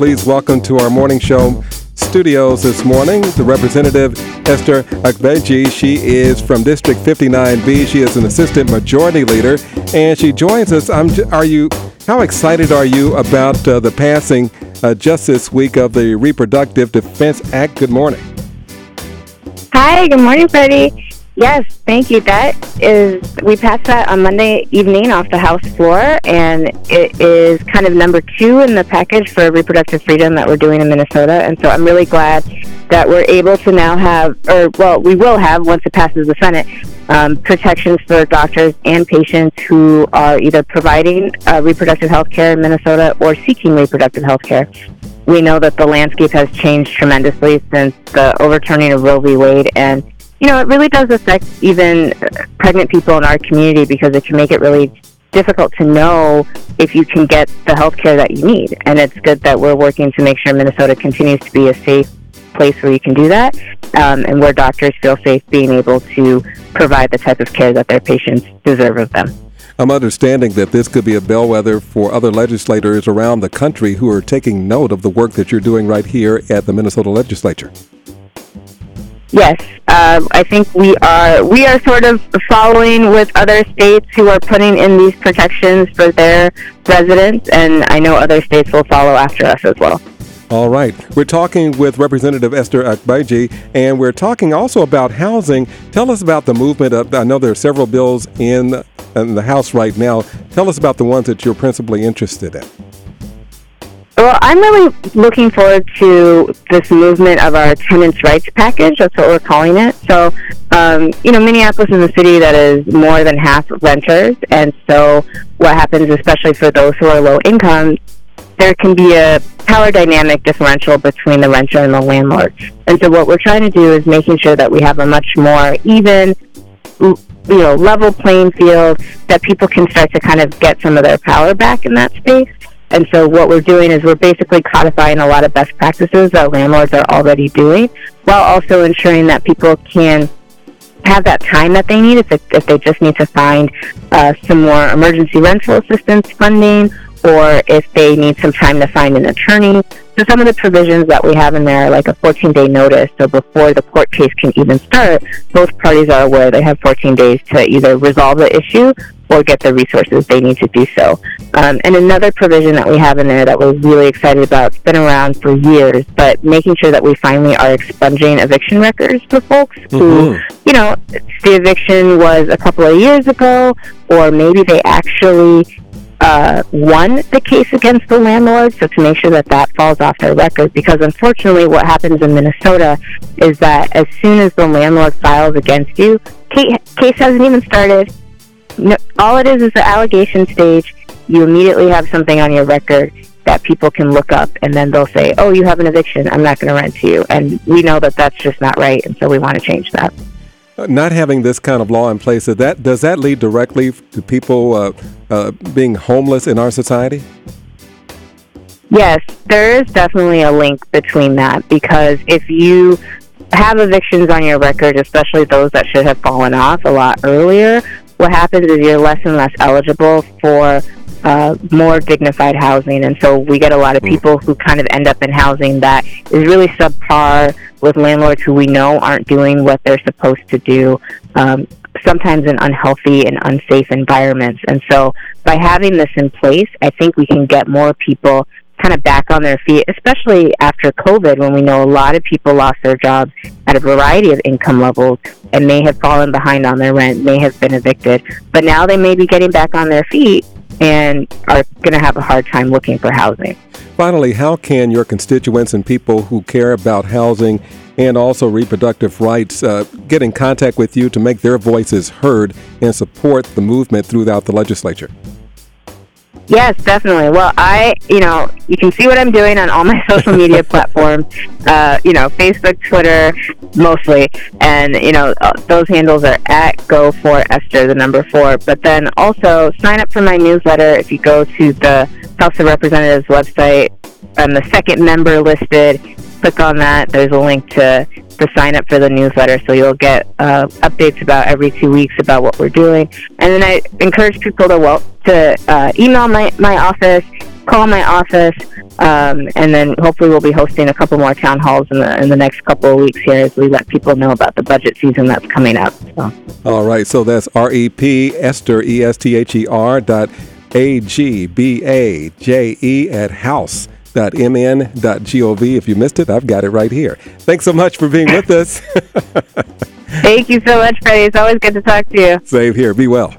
Please welcome to our morning show studios this morning the Representative Esther Agbaje. She is from District 59B. She is an Assistant Majority Leader, and she joins us. I'm, are you? How excited are you about uh, the passing uh, just this week of the Reproductive Defense Act? Good morning. Hi. Good morning, Freddie. Yes, thank you. That is, we passed that on Monday evening off the House floor, and it is kind of number two in the package for reproductive freedom that we're doing in Minnesota. And so I'm really glad that we're able to now have, or well, we will have once it passes the Senate, um, protections for doctors and patients who are either providing uh, reproductive health care in Minnesota or seeking reproductive health care. We know that the landscape has changed tremendously since the overturning of Roe v. Wade, and you know, it really does affect even pregnant people in our community because it can make it really difficult to know if you can get the health care that you need. And it's good that we're working to make sure Minnesota continues to be a safe place where you can do that um, and where doctors feel safe being able to provide the type of care that their patients deserve of them. I'm understanding that this could be a bellwether for other legislators around the country who are taking note of the work that you're doing right here at the Minnesota legislature. Yes, uh, I think we are we are sort of following with other states who are putting in these protections for their residents, and I know other states will follow after us as well. All right. We're talking with Representative Esther Agbaje, and we're talking also about housing. Tell us about the movement. Of, I know there are several bills in, in the House right now. Tell us about the ones that you're principally interested in. Well, I'm really looking forward to this movement of our tenants' rights package. That's what we're calling it. So, um, you know, Minneapolis is a city that is more than half renters, and so what happens, especially for those who are low income, there can be a power dynamic differential between the renter and the landlord. And so, what we're trying to do is making sure that we have a much more even you know, level playing field that people can start to kind of get some of their power back in that space. And so what we're doing is we're basically codifying a lot of best practices that landlords are already doing while also ensuring that people can have that time that they need if, it, if they just need to find uh, some more emergency rental assistance funding or if they need some time to find an attorney. So some of the provisions that we have in there, like a 14-day notice, so before the court case can even start, both parties are aware they have 14 days to either resolve the issue or get the resources they need to do so. Um, and another provision that we have in there that we're really excited about, it's been around for years, but making sure that we finally are expunging eviction records for folks mm-hmm. who, you know, the eviction was a couple of years ago, or maybe they actually uh, won the case against the landlord, so to make sure that that falls off their record. Because unfortunately, what happens in Minnesota is that as soon as the landlord files against you, case, hasn't even started. No, all it is is the allegation stage. You immediately have something on your record that people can look up, and then they'll say, "Oh, you have an eviction. I'm not going to rent to you." And we know that that's just not right, and so we want to change that not having this kind of law in place, does that, does that lead directly to people uh, uh, being homeless in our society? Yes, there is definitely a link between that because if you have evictions on your record, especially those that should have fallen off a lot earlier, what happens is you're less and less eligible for uh, more dignified housing. And so we get a lot of hmm. people who kind of end up in housing that is really subpar with landlords who we know aren't doing what they're supposed to do. Um, sometimes in unhealthy and unsafe environments. And so by having this in place, I think we can get more people kind of back on their feet, especially after COVID when we know a lot of people lost their jobs at a variety of income levels and may have fallen behind on their rent, may have been evicted. But now they may be getting back on their feet and are going to have a hard time looking for housing. Finally, how can your constituents and people who care about housing and also reproductive rights uh, get in contact with you to make their voices heard and support the movement throughout the legislature? Yes, definitely. Well, I, you know, you can see what I'm doing on all my social media platforms, uh, you know, Facebook, Twitter, mostly. And, you know, uh, those handles are at Go for Esther, the number four. But then also sign up for my newsletter if you go to the House of Representatives website and the second member listed. Click on that. There's a link to to sign up for the newsletter so you'll get uh, updates about every two weeks about what we're doing. And then I encourage people to well to uh, email my, my office call my office, um, and then hopefully we'll be hosting a couple more town halls in the in the next couple of weeks here as we let people know about the budget season that's coming up. So. All right, so that's R E P Esther E S T H E R dot A G B A J E at house mn.gov. If you missed it, I've got it right here. Thanks so much for being with us. Thank you so much, Freddie. It's always good to talk to you. Same here. Be well.